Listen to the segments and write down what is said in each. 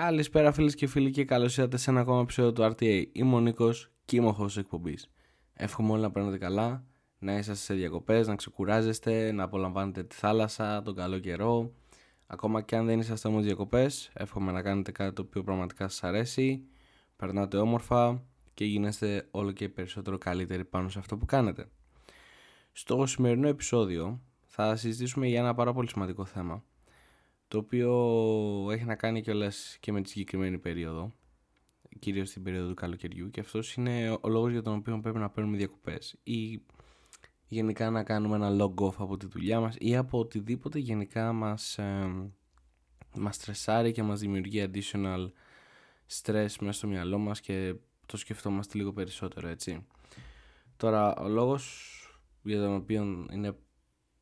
Καλησπέρα φίλες και φίλοι και καλώς ήρθατε σε ένα ακόμα επεισόδιο του RTA. Είμαι ο Νίκος και είμαι ο χώρο εκπομπής. Εύχομαι όλοι να παίρνετε καλά, να είσαστε σε διακοπές, να ξεκουράζεστε, να απολαμβάνετε τη θάλασσα, τον καλό καιρό. Ακόμα και αν δεν είσαστε όμως διακοπές, εύχομαι να κάνετε κάτι το οποίο πραγματικά σας αρέσει, περνάτε όμορφα και γίνεστε όλο και περισσότερο καλύτεροι πάνω σε αυτό που κάνετε. Στο σημερινό επεισόδιο θα συζητήσουμε για ένα πάρα πολύ σημαντικό θέμα το οποίο έχει να κάνει κιόλας και με τη συγκεκριμένη περίοδο, κυρίως την περίοδο του καλοκαιριού και αυτός είναι ο λόγος για τον οποίο πρέπει να παίρνουμε διακοπές ή γενικά να κάνουμε ένα log off από τη δουλειά μας ή από οτιδήποτε γενικά μας, ε, μας στρεσάρει και μας δημιουργεί additional stress μέσα στο μυαλό μας και το σκεφτόμαστε λίγο περισσότερο έτσι. Τώρα ο λόγος για τον οποίο είναι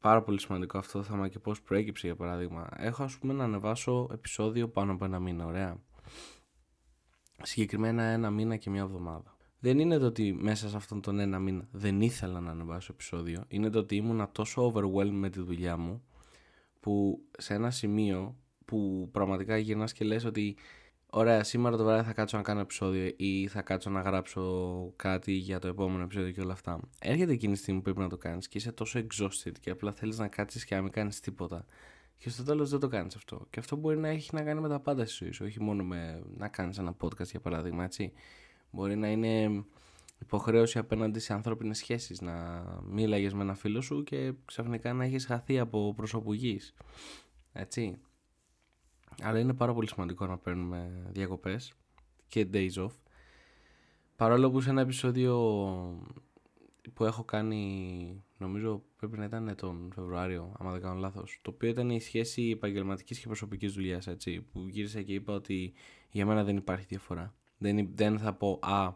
πάρα πολύ σημαντικό αυτό το θέμα και πώς προέκυψε για παράδειγμα. Έχω ας πούμε να ανεβάσω επεισόδιο πάνω από ένα μήνα, ωραία. Συγκεκριμένα ένα μήνα και μια εβδομάδα. Δεν είναι το ότι μέσα σε αυτόν τον ένα μήνα δεν ήθελα να ανεβάσω επεισόδιο. Είναι το ότι ήμουνα τόσο overwhelmed με τη δουλειά μου που σε ένα σημείο που πραγματικά γυρνάς και λες ότι Ωραία, σήμερα το βράδυ θα κάτσω να κάνω επεισόδιο ή θα κάτσω να γράψω κάτι για το επόμενο επεισόδιο και όλα αυτά. Έρχεται εκείνη τη στιγμή που πρέπει να το κάνεις και είσαι τόσο exhausted και απλά θέλεις να κάτσεις και να μην κάνεις τίποτα. Και στο τέλος δεν το κάνεις αυτό. Και αυτό μπορεί να έχει να κάνει με τα πάντα στη ζωή σου, όχι μόνο με να κάνεις ένα podcast για παράδειγμα, έτσι. Μπορεί να είναι υποχρέωση απέναντι σε ανθρώπινες σχέσεις. Να μίλαγε με ένα φίλο σου και ξαφνικά να έχεις χαθεί από προσωπού Έτσι. Αλλά είναι πάρα πολύ σημαντικό να παίρνουμε διακοπές και days off. Παρόλο που σε ένα επεισόδιο που έχω κάνει, νομίζω πρέπει να ήταν τον Φεβρουάριο, άμα δεν κάνω λάθος, το οποίο ήταν η σχέση επαγγελματικής και προσωπικής δουλειάς, έτσι, που γύρισα και είπα ότι για μένα δεν υπάρχει διαφορά. Δεν, δεν θα πω, α,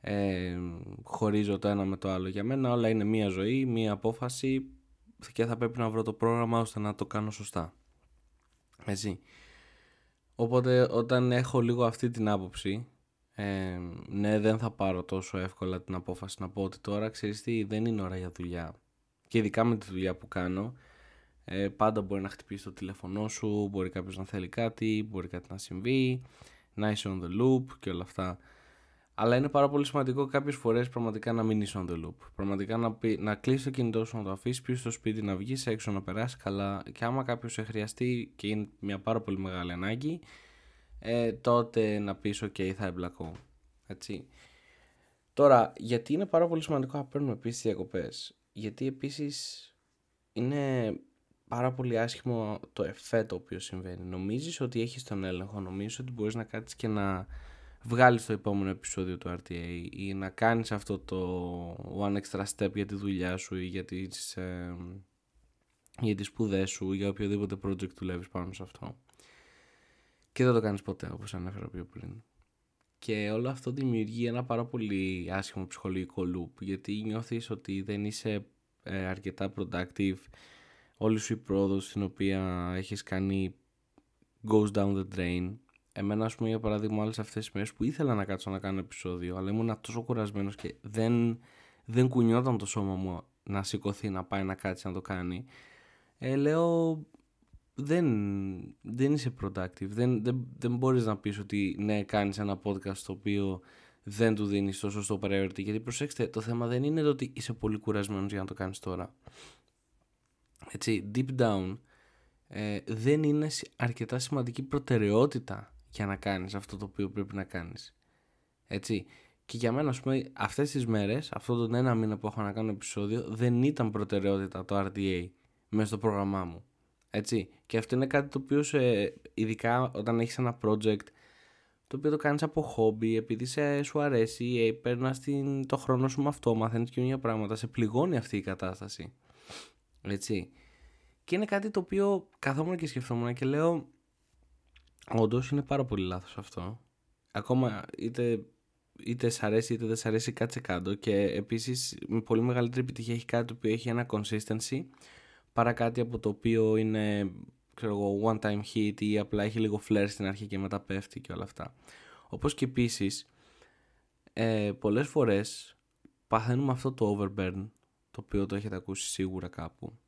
ε, χωρίζω το ένα με το άλλο. Για μένα όλα είναι μία ζωή, μία απόφαση και θα πρέπει να βρω το πρόγραμμα ώστε να το κάνω σωστά. Έτσι. Οπότε όταν έχω λίγο αυτή την άποψη, ε, ναι δεν θα πάρω τόσο εύκολα την απόφαση να πω ότι τώρα ξέρεις τι δεν είναι ώρα για δουλειά. Και ειδικά με τη δουλειά που κάνω, ε, πάντα μπορεί να χτυπήσει το τηλέφωνό σου, μπορεί κάποιος να θέλει κάτι, μπορεί κάτι να συμβεί, να είσαι on the loop και όλα αυτά. Αλλά είναι πάρα πολύ σημαντικό κάποιες φορές πραγματικά να μην είσαι on the loop. Πραγματικά να, πει, να κλείσει το κινητό σου, να το αφήσεις πίσω στο σπίτι, να βγεις έξω, να περάσεις καλά. Και άμα κάποιος σε χρειαστεί και είναι μια πάρα πολύ μεγάλη ανάγκη, ε, τότε να πεις: OK, θα εμπλακώ. Έτσι. Τώρα, γιατί είναι πάρα πολύ σημαντικό να παίρνουμε επίσης διακοπές; Γιατί επίσης είναι πάρα πολύ άσχημο το εφέ το οποίο συμβαίνει. Νομίζεις ότι έχεις τον έλεγχο, νομίζεις ότι μπορείς να κάτσεις και να βγάλεις το επόμενο επεισόδιο του RTA ή να κάνεις αυτό το one extra step για τη δουλειά σου ή για τις, ε, για τις σπουδές σου ή για οποιοδήποτε project δουλεύεις πάνω σε αυτό. Και δεν το κάνεις ποτέ όπως ανέφερα πιο πριν. Και όλο αυτό δημιουργεί ένα πάρα πολύ άσχημο ψυχολογικό loop γιατί νιώθεις ότι δεν είσαι ε, αρκετά productive όλη σου η πρόοδος την οποία έχεις κάνει goes down the drain Εμένα, ας πούμε, για παράδειγμα, όλε αυτές τις μέρες που ήθελα να κάτσω να κάνω επεισόδιο, αλλά ήμουν τόσο κουρασμένος και δεν, δεν κουνιόταν το σώμα μου να σηκωθεί, να πάει να κάτσει να το κάνει. Ε, λέω, δεν, δεν είσαι productive. Δεν, δεν, δεν μπορείς να πεις ότι ναι, κάνεις ένα podcast το οποίο δεν του δίνεις το σωστό priority. Γιατί προσέξτε, το θέμα δεν είναι το ότι είσαι πολύ κουρασμένος για να το κάνεις τώρα. Έτσι, deep down, ε, δεν είναι αρκετά σημαντική προτεραιότητα για να κάνεις αυτό το οποίο πρέπει να κάνεις. Έτσι. Και για μένα, ας πούμε, αυτές τις μέρες, αυτό τον ένα μήνα που έχω να κάνω επεισόδιο, δεν ήταν προτεραιότητα το RDA μέσα στο πρόγραμμά μου. Έτσι. Και αυτό είναι κάτι το οποίο, σε, ειδικά όταν έχεις ένα project, το οποίο το κάνεις από χόμπι, επειδή σε, σου αρέσει, ε, παίρνεις το χρόνο σου με αυτό, μαθαίνεις καινούργια πράγματα, σε πληγώνει αυτή η κατάσταση. Έτσι. Και είναι κάτι το οποίο καθόμουν και σκεφτόμουν και λέω, Όντως είναι πάρα πολύ λάθος αυτό. Ακόμα είτε, είτε σ' αρέσει είτε δεν σ' αρέσει κάτσε κάτω και επίσης με πολύ μεγαλύτερη επιτυχία έχει κάτι που έχει ένα consistency παρά κάτι από το οποίο είναι ξέρω εγώ one time hit ή απλά έχει λίγο flair στην αρχή και μετά πέφτει και όλα αυτά. Όπως και επίσης ε, πολλές φορές παθαίνουμε αυτό το overburn το οποίο το έχετε ακούσει σίγουρα κάπου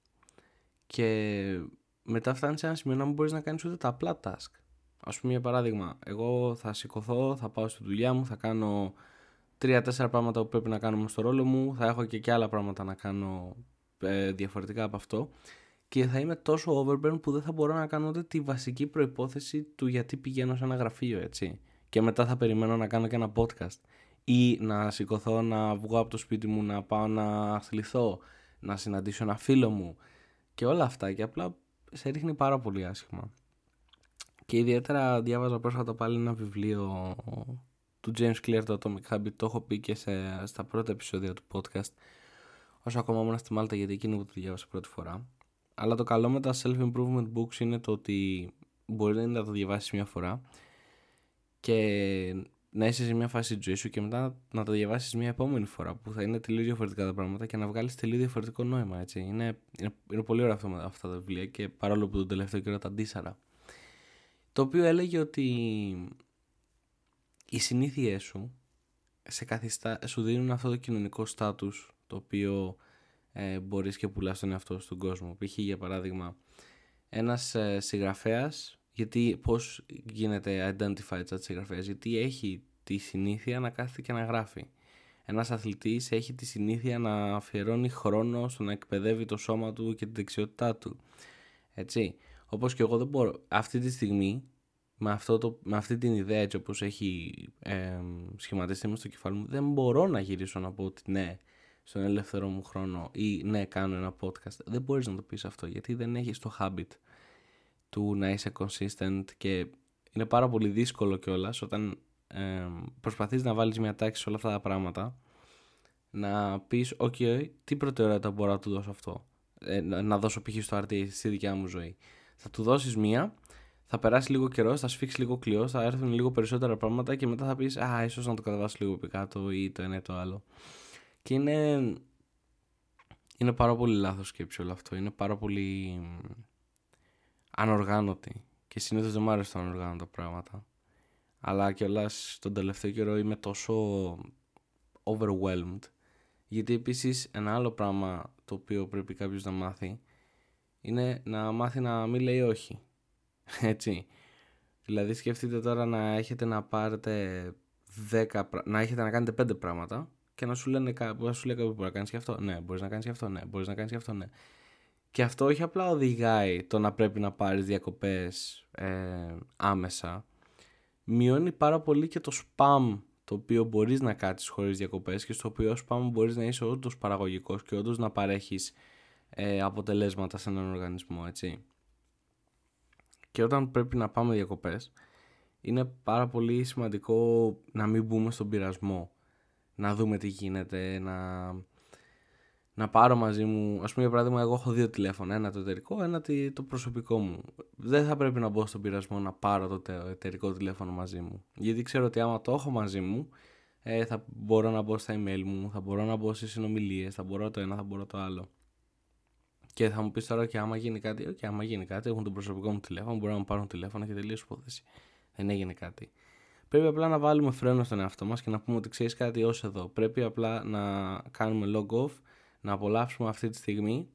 και μετά φτάνει σε ένα σημείο να μην μπορείς να κάνεις ούτε τα απλά task ας πούμε για παράδειγμα, εγώ θα σηκωθώ, θα πάω στη δουλειά μου, θα κάνω τρία-τέσσερα πράγματα που πρέπει να κάνουμε στο ρόλο μου, θα έχω και, και άλλα πράγματα να κάνω ε, διαφορετικά από αυτό και θα είμαι τόσο overburn που δεν θα μπορώ να κάνω ούτε τη βασική προϋπόθεση του γιατί πηγαίνω σε ένα γραφείο, έτσι. Και μετά θα περιμένω να κάνω και ένα podcast ή να σηκωθώ να βγω από το σπίτι μου, να πάω να αθληθώ, να συναντήσω ένα φίλο μου και όλα αυτά και απλά σε ρίχνει πάρα πολύ άσχημα. Και ιδιαίτερα διάβαζα πρόσφατα πάλι ένα βιβλίο του James Clear το Atomic Habit, το έχω πει και σε, στα πρώτα επεισόδια του podcast όσο ακόμα ήμουν στη Μάλτα γιατί εκείνο που το διάβασα πρώτη φορά. Αλλά το καλό με τα self-improvement books είναι το ότι μπορεί να το διαβάσεις μια φορά και να είσαι σε μια φάση της ζωής σου και μετά να το διαβάσεις μια επόμενη φορά που θα είναι τελείως διαφορετικά τα πράγματα και να βγάλεις τελείως διαφορετικό νόημα. Έτσι. Είναι, είναι, είναι πολύ ωραίο αυτό με αυτά τα βιβλία και παρόλο που τον τελευταίο καιρό τα αντίσαρα. Το οποίο έλεγε ότι οι συνήθειές σου σε καθιστά, σου δίνουν αυτό το κοινωνικό στάτους το οποίο ε, μπορείς και πουλάς τον εαυτό στον κόσμο. Π.χ. για παράδειγμα ένας ε, συγγραφέας γιατί πώς γίνεται identified σαν συγγραφέας γιατί έχει τη συνήθεια να κάθεται και να γράφει ένας αθλητής έχει τη συνήθεια να αφιερώνει χρόνο στο να εκπαιδεύει το σώμα του και την δεξιότητά του έτσι όπως και εγώ δεν μπορώ. Αυτή τη στιγμή με, αυτό το, με αυτή την ιδέα έτσι όπως έχει ε, σχηματιστεί με στο κεφάλι μου δεν μπορώ να γυρίσω να πω ότι ναι στον ελεύθερο μου χρόνο ή ναι κάνω ένα podcast. Δεν μπορείς να το πεις αυτό γιατί δεν έχεις το habit του να είσαι consistent και είναι πάρα πολύ δύσκολο κιόλας όταν ε, προσπαθείς να βάλεις μια τάξη σε όλα αυτά τα πράγματα να πεις ok τι προτεραιότητα μπορώ να του δώσω αυτό ε, να δώσω π.χ. στο RTA στη δικιά μου ζωή θα του δώσεις μία θα περάσει λίγο καιρό, θα σφίξει λίγο κλειό, θα έρθουν λίγο περισσότερα πράγματα και μετά θα πεις Α, ίσως να το κατεβάσει λίγο πιο κάτω ή το ένα ή το άλλο. Και είναι. Είναι πάρα πολύ λάθος σκέψη όλο αυτό. Είναι πάρα πολύ ανοργάνωτη. Και συνήθως δεν μου αρέσει τα ανοργάνωτα πράγματα. Αλλά κιόλας τον τελευταίο καιρό είμαι τόσο overwhelmed. Γιατί επίσης ένα άλλο πράγμα το οποίο πρέπει κάποιος να μάθει είναι να μάθει να μην λέει όχι. Έτσι. Δηλαδή σκεφτείτε τώρα να έχετε να πάρετε 10, να έχετε να κάνετε 5 πράγματα και να σου λένε να σου λέει κάποιος μπορεί να κάνεις και αυτό. Ναι, μπορείς να κάνεις και αυτό. Ναι, μπορείς να κάνεις και αυτό. Ναι. Και αυτό όχι απλά οδηγάει το να πρέπει να πάρεις διακοπές ε, άμεσα. Μειώνει πάρα πολύ και το spam το οποίο μπορείς να κάτσεις χωρίς διακοπές και στο οποίο spam μπορείς να είσαι όντως παραγωγικός και όντως να παρέχεις ε, αποτελέσματα σε έναν οργανισμό, έτσι. Και όταν πρέπει να πάμε διακοπές, είναι πάρα πολύ σημαντικό να μην μπούμε στον πειρασμό. Να δούμε τι γίνεται, να, να πάρω μαζί μου. Α πούμε, για παράδειγμα, εγώ έχω δύο τηλέφωνα. Ένα το εταιρικό, ένα το προσωπικό μου. Δεν θα πρέπει να μπω στον πειρασμό να πάρω το εταιρικό τηλέφωνο μαζί μου. Γιατί ξέρω ότι άμα το έχω μαζί μου, ε, θα μπορώ να μπω στα email μου, θα μπορώ να μπω σε συνομιλίες, θα μπορώ το ένα, θα μπορώ το άλλο. Και θα μου πεις τώρα και άμα γίνει κάτι, και άμα γίνει κάτι, έχουν το προσωπικό μου τηλέφωνο, μπορούν να μου πάρουν τηλέφωνο και τελείως υπόθεση. Δεν έγινε κάτι. Πρέπει απλά να βάλουμε φρένο στον εαυτό μας και να πούμε ότι ξέρεις κάτι ως εδώ. Πρέπει απλά να κάνουμε log off, να απολαύσουμε αυτή τη στιγμή.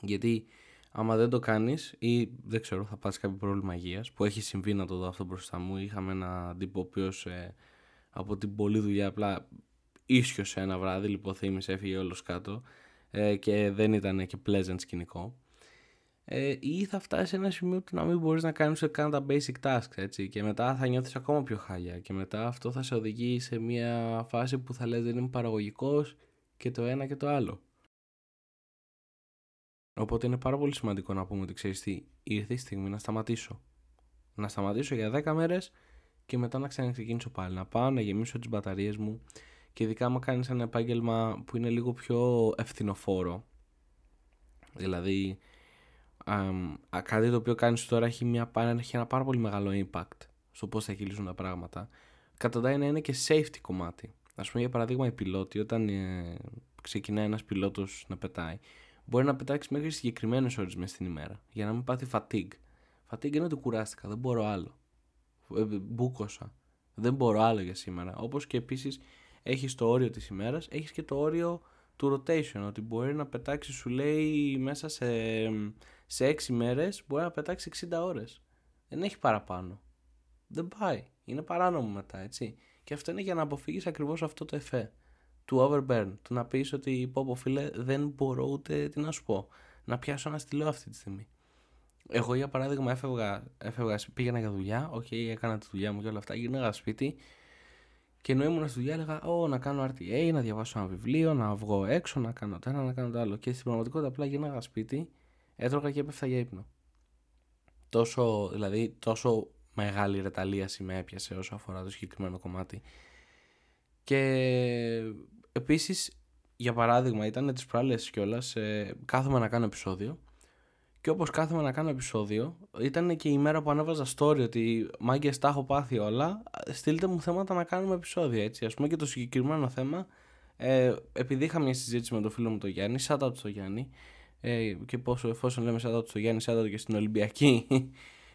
Γιατί άμα δεν το κάνεις ή δεν ξέρω, θα πάθει κάποιο πρόβλημα υγείας που έχει συμβεί να το δω αυτό μπροστά μου. Είχαμε ένα τύπο ο οποίος ε, από την πολλή δουλειά απλά ίσιοσε ένα βράδυ, λιποθύμησε, έφυγε όλος κάτω ε, και δεν ήταν και pleasant σκηνικό ε, ή θα φτάσει σε ένα σημείο που να μην μπορείς να κάνεις καν τα basic tasks έτσι και μετά θα νιώθεις ακόμα πιο χάλια και μετά αυτό θα σε οδηγεί σε μια φάση που θα λες δεν είμαι παραγωγικός και το ένα και το άλλο. Οπότε είναι πάρα πολύ σημαντικό να πούμε ότι ξέρεις τι, ήρθε η στιγμή να σταματήσω. Να σταματήσω για 10 μέρες και μετά να ξαναξεκινήσω πάλι. Να πάω να γεμίσω τις μπαταρίες μου, και ειδικά άμα κάνεις ένα επάγγελμα που είναι λίγο πιο ευθυνοφόρο δηλαδή α, κάτι το οποίο κάνεις τώρα έχει, μια, έχει ένα πάρα πολύ μεγάλο impact στο πώς θα κυλήσουν τα πράγματα καταντάει να είναι και safety κομμάτι. Ας πούμε για παράδειγμα οι πιλότοι όταν ε, ξεκινάει ένας πιλότος να πετάει μπορεί να πετάξει μέχρι συγκεκριμένες ώρες μέσα στην ημέρα για να μην πάθει fatigue. Fatigue είναι ότι κουράστηκα δεν μπορώ άλλο. Ε, μπούκοσα δεν μπορώ άλλο για σήμερα. Όπως και επίσης έχεις το όριο της ημέρας, έχεις και το όριο του rotation, ότι μπορεί να πετάξει σου λέει μέσα σε, σε 6 μέρες μπορεί να πετάξει 60 ώρες. Δεν έχει παραπάνω. Δεν πάει. Είναι παράνομο μετά, έτσι. Και αυτό είναι για να αποφύγεις ακριβώς αυτό το εφέ του overburn. Του να πεις ότι πω, πω φίλε, δεν μπορώ ούτε τι να σου πω. Να πιάσω ένα στυλό αυτή τη στιγμή. Εγώ για παράδειγμα έφευγα, έφευγα πήγαινα για δουλειά, ok, okay, έκανα τη δουλειά μου και όλα αυτά, γύρναγα σπίτι και ενώ ήμουν στη δουλειά έλεγα, Ω, να κάνω RTA, να διαβάσω ένα βιβλίο, να βγω έξω, να κάνω το ένα, να κάνω το άλλο. Και στην πραγματικότητα απλά γύρναγα σπίτι, έτρωγα και έπεφτα για ύπνο. Τόσο, δηλαδή, τόσο μεγάλη ρεταλίαση με έπιασε όσο αφορά το συγκεκριμένο κομμάτι. Και επίσης, για παράδειγμα, ήταν τις προάλλες κιόλας, ε, κάθομαι να κάνω επεισόδιο και όπως κάθομαι να κάνω επεισόδιο, ήταν και η μέρα που ανέβαζα story ότι μάγκες τα έχω πάθει όλα. Στείλτε μου θέματα να κάνουμε επεισόδια έτσι. Α πούμε και το συγκεκριμένο θέμα, ε, επειδή είχα μια συζήτηση με τον φίλο μου τον Γιάννη, shoutout Γιάννη, ε, και πόσο εφόσον λέμε shoutout Γιάννη, shoutout και στην Ολυμπιακή,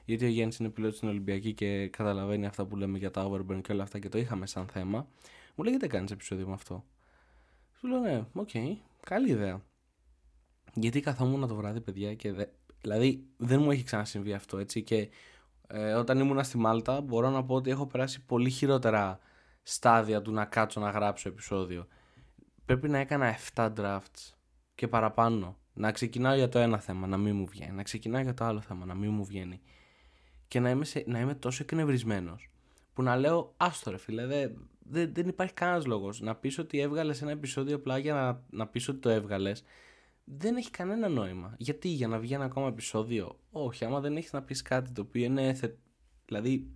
γιατί ο Γιάννης είναι πιλότος στην Ολυμπιακή και καταλαβαίνει αυτά που λέμε για τα overburn και όλα αυτά και το είχαμε σαν θέμα. Μου λέει γιατί κάνεις επεισόδιο με αυτό; Σου λέω ναι, ok, okay, καλή ιδέα. Γιατί καθόμουν το βράδυ, παιδιά, και δε... δηλαδή δεν μου έχει ξανασυμβεί αυτό έτσι. Και ε, όταν ήμουν στη Μάλτα, μπορώ να πω ότι έχω περάσει πολύ χειρότερα στάδια του να κάτσω να γράψω επεισόδιο. Πρέπει να έκανα 7 drafts και παραπάνω. Να ξεκινάω για το ένα θέμα, να μην μου βγαίνει. Να ξεκινάω για το άλλο θέμα, να μην μου βγαίνει. Και να είμαι, σε, να είμαι τόσο εκνευρισμένος που να λέω Άστο ρε φίλε, δεν, δεν, δεν υπάρχει κανένας λόγος. Να πεις ότι έβγαλες ένα επεισόδιο απλά για να, να πεις ότι το έβγαλες δεν έχει κανένα νόημα. Γιατί, για να βγει ένα ακόμα επεισόδιο. Όχι, άμα δεν έχεις να πεις κάτι το οποίο είναι. Θε... Δηλαδή,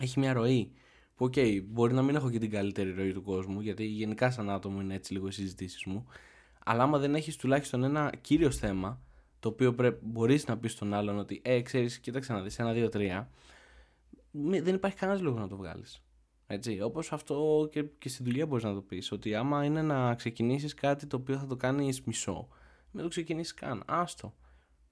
έχει μια ροή. Που, ok, okay, μπορεί να μην έχω και την καλύτερη ροή του κόσμου, γιατί γενικά σαν άτομο είναι έτσι λίγο οι συζητήσεις μου. Αλλά άμα δεν έχεις τουλάχιστον ένα κύριο θέμα, το οποίο μπορείς να πεις στον άλλον ότι, ε, ξέρεις, κοίταξε να δεις ένα, δύο, τρία, δεν υπάρχει κανένας λόγος να το βγάλεις. Έτσι, όπως αυτό και, και στη δουλειά μπορείς να το πεις, ότι άμα είναι να ξεκινήσεις κάτι το οποίο θα το κάνεις μισό, μην το ξεκινήσεις καν, άστο,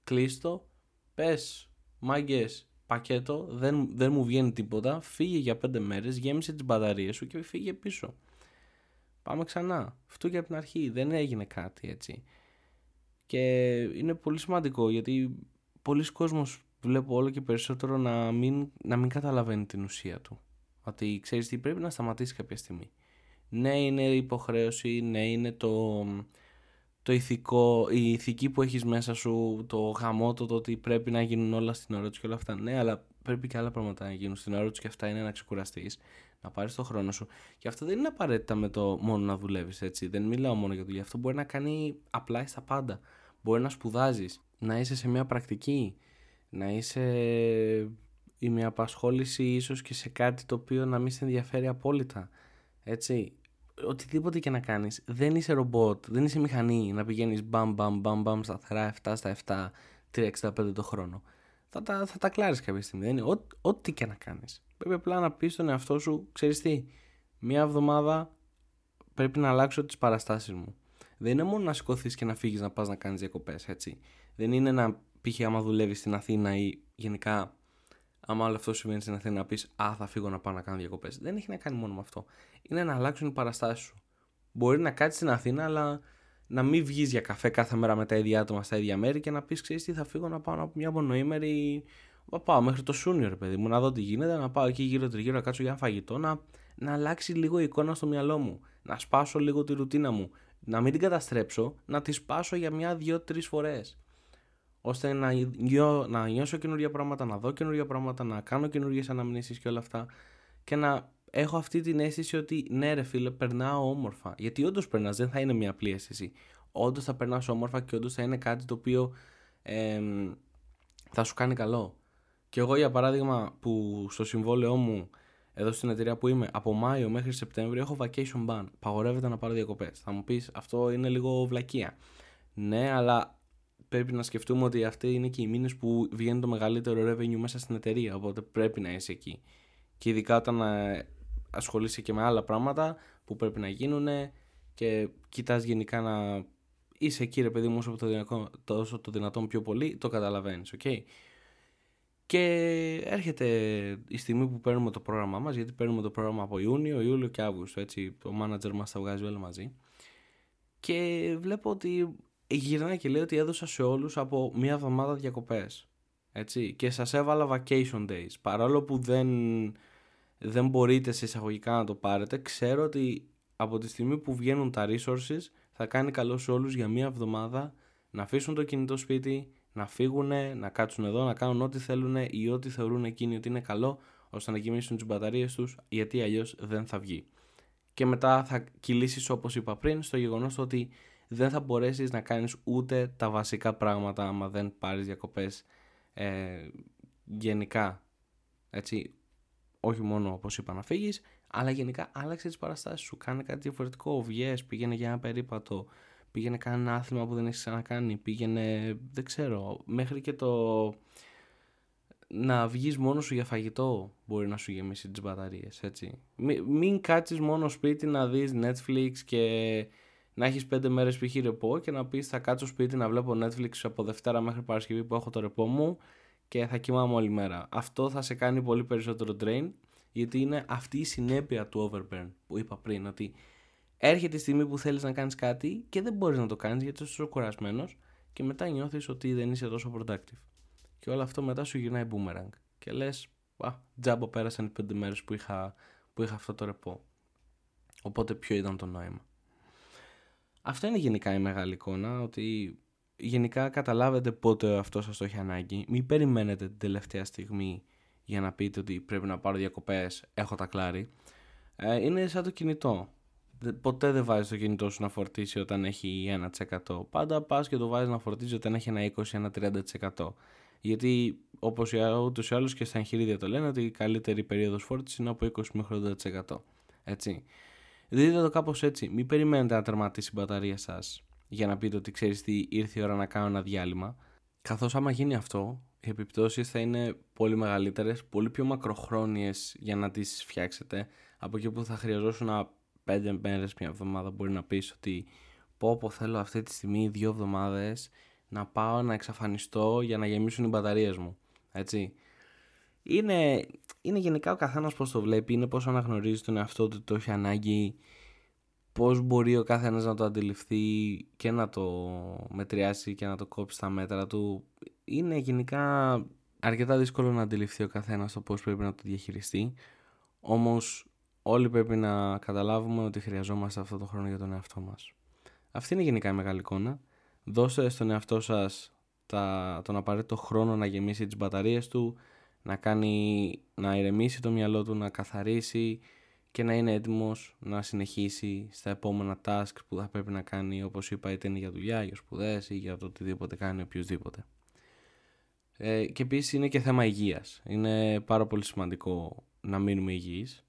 κλείστο, πες, μάγκες, πακέτο, δεν, δεν μου βγαίνει τίποτα, φύγε για πέντε μέρες, γέμισε τις μπαταρίες σου και φύγε πίσω. Πάμε ξανά. Αυτό και από την αρχή δεν έγινε κάτι έτσι. Και είναι πολύ σημαντικό γιατί πολλοί κόσμος βλέπω όλο και περισσότερο να μην, να μην καταλαβαίνει την ουσία του. Ότι ξέρεις τι πρέπει να σταματήσει κάποια στιγμή. Ναι είναι υποχρέωση, ναι είναι το, το ηθικό, η ηθική που έχεις μέσα σου, το γαμό, το, ότι πρέπει να γίνουν όλα στην ώρα τους και όλα αυτά. Ναι, αλλά πρέπει και άλλα πράγματα να γίνουν στην ώρα τους και αυτά είναι να ξεκουραστείς, να πάρεις το χρόνο σου. Και αυτό δεν είναι απαραίτητα με το μόνο να δουλεύεις έτσι. Δεν μιλάω μόνο για δουλειά. Αυτό μπορεί να κάνει απλά στα πάντα. Μπορεί να σπουδάζεις, να είσαι σε μια πρακτική, να είσαι ή μια απασχόληση ίσως και σε κάτι το οποίο να μην σε ενδιαφέρει απόλυτα. Έτσι, οτιδήποτε και να κάνεις, δεν είσαι ρομπότ, δεν είσαι μηχανή να πηγαίνεις μπαμ μπαμ μπαμ μπαμ σταθερά 7 στα 7, 365 το χρόνο. Θα τα, θα τα κλάρεις κάποια στιγμή, δεν είναι ό,τι και να κάνεις. Πρέπει απλά να πεις στον εαυτό σου, ξέρεις τι, μία εβδομάδα πρέπει να αλλάξω τις παραστάσεις μου. Δεν είναι μόνο να σηκωθείς και να φύγεις να πας να κάνεις διακοπές, έτσι. Δεν είναι να π.χ. άμα δουλεύεις στην Αθήνα ή γενικά άμα όλο αυτό συμβαίνει στην Αθήνα να πεις Α, θα φύγω να πάω να κάνω διακοπές. Δεν έχει να κάνει μόνο με αυτό. Είναι να αλλάξουν οι παραστάσεις σου. Μπορεί να κάτσεις στην Αθήνα, αλλά να μην βγεις για καφέ κάθε μέρα με τα ίδια άτομα στα ίδια μέρη και να πεις: Ξέρεις τι, θα φύγω να πάω μια μονοήμερη. Να πάω μέχρι το Σούνιο, ρε παιδί μου, να δω τι γίνεται, να πάω εκεί γύρω τριγύρω να κάτσω για ένα φαγητό, να, να αλλάξει λίγο η εικόνα στο μυαλό μου, να σπάσω λίγο τη ρουτίνα μου, να μην την καταστρέψω, να τη σπάσω για μια, δύο, τρεις φορές ώστε να, νιώ, να νιώσω καινούργια πράγματα, να δω καινούργια πράγματα, να κάνω καινούργιες αναμνήσεις και όλα αυτά. Και να έχω αυτή την αίσθηση ότι ναι ρε φίλε περνάω όμορφα. Γιατί όντως περνάς, δεν θα είναι μια απλή αίσθηση. Όντως θα περνάς όμορφα και όντως θα είναι κάτι το οποίο ε, θα σου κάνει καλό. Και εγώ για παράδειγμα που στο συμβόλαιό μου εδώ στην εταιρεία που είμαι από Μάιο μέχρι Σεπτέμβριο έχω vacation ban. Παγορεύεται να πάρω διακοπές. θα μου πεις αυτό είναι λίγο βλακεία. Ναι αλλά πρέπει να σκεφτούμε ότι αυτοί είναι και οι μήνες που βγαίνει το μεγαλύτερο revenue μέσα στην εταιρεία. Οπότε πρέπει να είσαι εκεί. Και ειδικά όταν ε, ασχολείσαι και με άλλα πράγματα που πρέπει να γίνουν και κοιτάς γενικά να είσαι εκεί, ρε παιδί μου, όσο το, δυνατόν, τόσο το δυνατόν πιο πολύ, το καταλαβαίνεις, okay? Και έρχεται η στιγμή που παίρνουμε το πρόγραμμά μας, γιατί παίρνουμε το πρόγραμμα από Ιούνιο, Ιούλιο και Αύγουστο, έτσι, το manager μας τα βγάζει όλα μαζί. Και βλέπω ότι γυρνάει και λέει ότι έδωσα σε όλους από μία εβδομάδα διακοπές. έτσι, και σας έβαλα vacation days, παρόλο που δεν, δεν μπορείτε σε εισαγωγικά να το πάρετε, ξέρω ότι από τη στιγμή που βγαίνουν τα resources θα κάνει καλό σε όλους για μία εβδομάδα να αφήσουν το κινητό σπίτι, να φύγουν, να κάτσουν εδώ, να κάνουν ό,τι θέλουν ή ό,τι θεωρούν εκείνοι ότι είναι καλό ώστε να γεμίσουν τις μπαταρίες τους γιατί αλλιώς δεν θα βγει. Και μετά θα κυλήσεις όπως είπα πριν στο γεγονός ότι δεν θα μπορέσεις να κάνεις ούτε τα βασικά πράγματα άμα δεν πάρεις διακοπές ε, γενικά. Έτσι, όχι μόνο όπως είπα να φύγεις, αλλά γενικά άλλαξε τις παραστάσεις σου. Κάνε κάτι διαφορετικό, βγες, πήγαινε για ένα περίπατο, πήγαινε κάνει ένα άθλημα που δεν έχεις ξανακάνει, πήγαινε, δεν ξέρω, μέχρι και το να βγεις μόνος σου για φαγητό μπορεί να σου γεμίσει τις μπαταρίες, έτσι. Μην, μην κάτσεις μόνο σπίτι να δεις Netflix και να έχεις πέντε μέρες π.χ. ρεπό και να πεις θα κάτσω σπίτι να βλέπω Netflix από Δευτέρα μέχρι Παρασκευή που έχω το ρεπό μου και θα κοιμάμαι όλη μέρα. Αυτό θα σε κάνει πολύ περισσότερο drain γιατί είναι αυτή η συνέπεια του overburn που είπα πριν ότι έρχεται η στιγμή που θέλεις να κάνεις κάτι και δεν μπορείς να το κάνεις γιατί είσαι τόσο κουρασμένος και μετά νιώθεις ότι δεν είσαι τόσο productive. Και όλο αυτό μετά σου γυρνάει boomerang. Και λες, α, τζάμπο πέρασαν οι πέντε μέρες που είχα, που είχα αυτό το ρεπό. Οπότε ποιο ήταν το νόημα. Αυτό είναι γενικά η μεγάλη εικόνα, ότι γενικά καταλάβετε πότε αυτό σας το έχει ανάγκη. Μην περιμένετε την τελευταία στιγμή για να πείτε ότι πρέπει να πάρω διακοπές, έχω τα κλάρι. Ε, είναι σαν το κινητό. Ποτέ δεν βάζεις το κινητό σου να φορτίσει όταν έχει 1%. Πάντα πας και το βάζεις να φορτίζει όταν έχει ένα 20-30%. Γιατί όπως ούτως ή άλλως και στα εγχειρίδια το λένε ότι η καλύτερη περίοδος φόρτισης είναι από 20 μέχρι 80%. Έτσι. Δείτε το κάπως έτσι. Μην περιμένετε να τερματίσει η μπαταρία σας για να πείτε ότι ξέρεις τι ήρθε η ώρα να κάνω ένα διάλειμμα. Καθώς άμα γίνει αυτό, οι επιπτώσεις θα είναι πολύ μεγαλύτερες, πολύ πιο μακροχρόνιες για να τις φτιάξετε. Από εκεί που θα χρειαζόσουν πέντε μέρες, μια εβδομάδα, μπορεί να πεις ότι πω πω θέλω αυτή τη στιγμή δύο εβδομάδες να πάω να εξαφανιστώ για να γεμίσουν οι μπαταρίες μου. Έτσι. Είναι, είναι γενικά ο καθένας πώς το βλέπει, είναι πώς αναγνωρίζει τον εαυτό του, το έχει ανάγκη, πώς μπορεί ο καθένας να το αντιληφθεί και να το μετριάσει και να το κόψει στα μέτρα του. Είναι γενικά αρκετά δύσκολο να αντιληφθεί ο καθένας το πώς πρέπει να το διαχειριστεί. Όμως όλοι πρέπει να καταλάβουμε ότι χρειαζόμαστε αυτό το χρόνο για τον εαυτό μας. Αυτή είναι γενικά η μεγάλη εικόνα δώστε στον εαυτό σας τα, τον απαραίτητο χρόνο να γεμίσει τις μπαταρίες του, να, κάνει, να ηρεμήσει το μυαλό του, να καθαρίσει και να είναι έτοιμος να συνεχίσει στα επόμενα tasks που θα πρέπει να κάνει όπως είπα είτε είναι για δουλειά, για σπουδές ή για το οτιδήποτε κάνει οποιοδήποτε. Ε, και επίσης είναι και θέμα υγείας. Είναι πάρα πολύ σημαντικό να μείνουμε υγιείς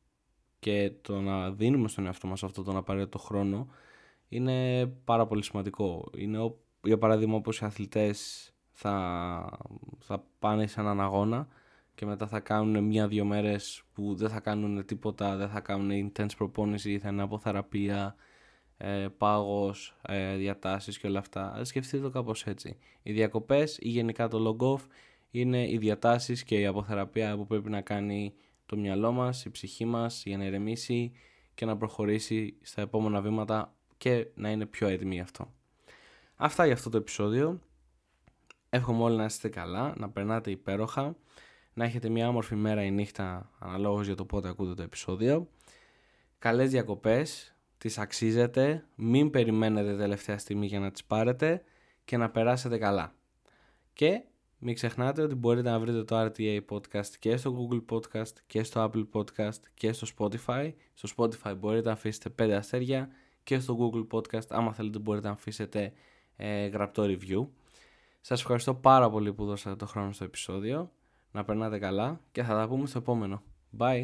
και το να δίνουμε στον εαυτό μας αυτό τον απαραίτητο χρόνο είναι πάρα πολύ σημαντικό. Είναι για παράδειγμα όπως οι αθλητές θα, θα πάνε σε έναν αγώνα και μετά θα κάνουν μία-δύο μέρες που δεν θα κάνουν τίποτα, δεν θα κάνουν intense προπόνηση, θα είναι από θεραπεία, ε, πάγος, ε, διατάσεις και όλα αυτά. Σκεφτείτε το κάπως έτσι. Οι διακοπές ή γενικά το log off είναι οι διατάσεις και η αποθεραπεία που πρέπει να κάνει το μυαλό μας, η ψυχή μας για να ηρεμήσει και να προχωρήσει στα επόμενα βήματα και να είναι πιο έτοιμη γι' αυτό. Αυτά για αυτό το επεισόδιο. Εύχομαι όλοι να είστε καλά, να περνάτε υπέροχα, να έχετε μια όμορφη μέρα ή νύχτα αναλόγως για το πότε ακούτε το επεισόδιο. Καλές διακοπές, τις αξίζετε, μην περιμένετε τελευταία στιγμή για να τις πάρετε και να περάσετε καλά. Και μην ξεχνάτε ότι μπορείτε να βρείτε το RTA Podcast και στο Google Podcast και στο Apple Podcast και στο Spotify. Στο Spotify μπορείτε να αφήσετε 5 αστέρια και στο Google Podcast άμα θέλετε μπορείτε να αφήσετε ε, γραπτό review. Σας ευχαριστώ πάρα πολύ που δώσατε το χρόνο στο επεισόδιο. Να περνάτε καλά και θα τα πούμε στο επόμενο. Bye!